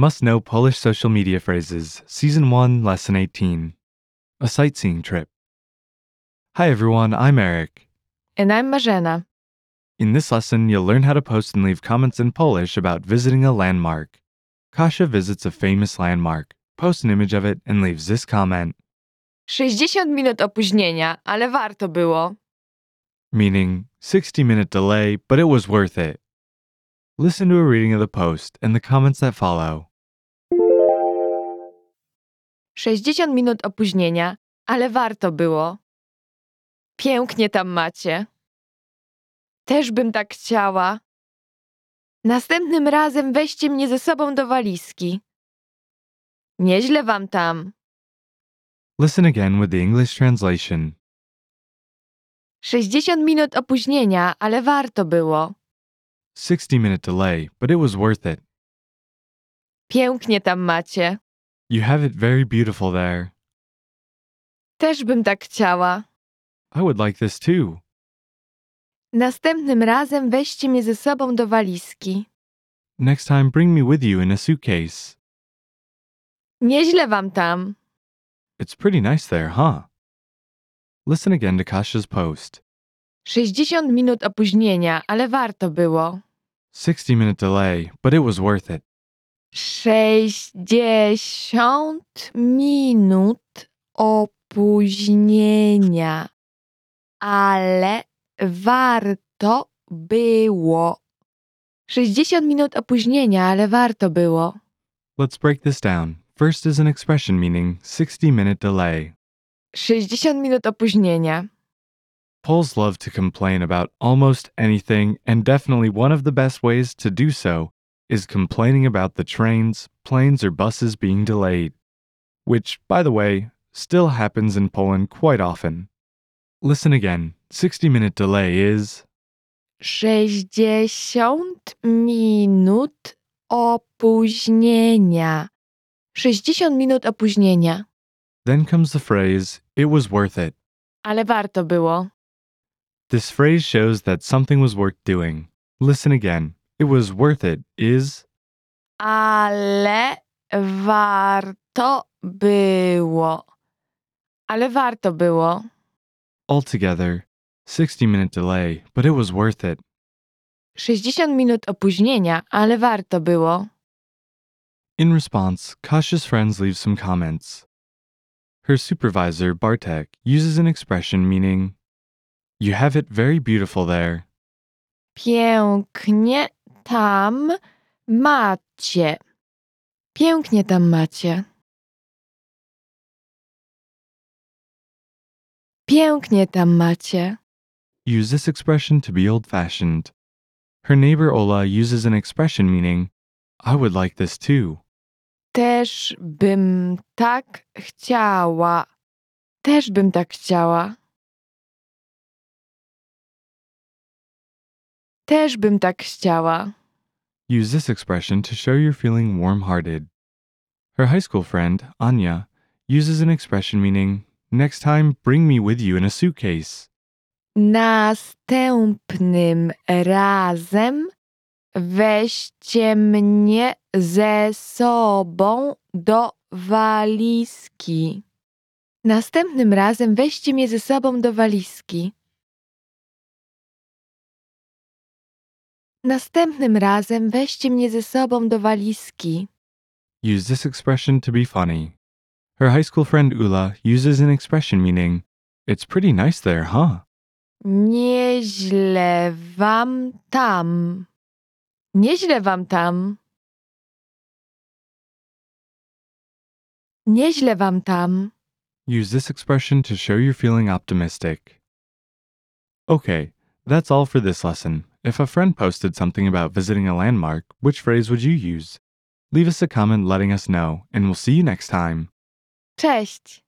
Must Know Polish Social Media Phrases, Season 1, Lesson 18 A Sightseeing Trip. Hi everyone, I'm Eric. And I'm Marzena. In this lesson, you'll learn how to post and leave comments in Polish about visiting a landmark. Kasia visits a famous landmark, posts an image of it, and leaves this comment, 60 minut opóźnienia, ale warto było. meaning 60 minute delay, but it was worth it. Listen to a reading of the post and the comments that follow. 60 minut opóźnienia, ale warto było. Pięknie tam macie. Też bym tak chciała. Następnym razem weźcie mnie ze sobą do walizki. Nieźle wam tam. Listen again with the English translation. 60 minut opóźnienia, ale warto było. 60 minute delay, but it was worth it. Pięknie tam macie. You have it very beautiful there. Też bym tak chciała. I would like this too. Następnym razem weźcie mnie ze sobą do walizki. Next time, bring me with you in a suitcase. Nieźle wam tam. It's pretty nice there, huh? Listen again to Kasia's post. 60 minut opóźnienia, ale warto było. 60 minute delay, but it was worth it. 60 minut opóźnienia, ale warto było. 60 minut opóźnienia, ale warto było. Let's break this down. First is an expression meaning 60 minute delay. 60 minut opóźnienia. Poles love to complain about almost anything, and definitely one of the best ways to do so is complaining about the trains, planes, or buses being delayed. Which, by the way, still happens in Poland quite often. Listen again 60 minute delay is 60 minut opóźnienia. 60 minut opóźnienia, Then comes the phrase, it was worth it. ale warto było. This phrase shows that something was worth doing. Listen again. It was worth it is Ale warto było. Ale warto było. altogether 60 minute delay, but it was worth it. 60 minut opóźnienia, ale warto było. In response, Kasia's friends leave some comments. Her supervisor, Bartek, uses an expression meaning, You have it very beautiful there. Pięknie tam macie. Pięknie tam macie. Pięknie tam macie. Use this expression to be old fashioned. Her neighbor Ola uses an expression meaning, I would like this too. Też bym tak chciała. Też bym tak chciała. Też bym tak chciała. Use this expression to show you're feeling warm hearted. Her high school friend, Anya, uses an expression meaning, Next time, bring me with you in a suitcase. Następnym razem weźcie mnie ze sobą do walizki. Następnym razem weźcie mnie ze sobą do walizki. Następnym razem weźcie mnie ze sobą do walizki. Use this expression to be funny. Her high school friend Ula uses an expression meaning, It's pretty nice there, huh? Nieźle wam tam. Nieźle wam tam. Nieźle wam tam. Use this expression to show you're feeling optimistic. Okay, that's all for this lesson. If a friend posted something about visiting a landmark, which phrase would you use? Leave us a comment letting us know, and we'll see you next time. Cześć.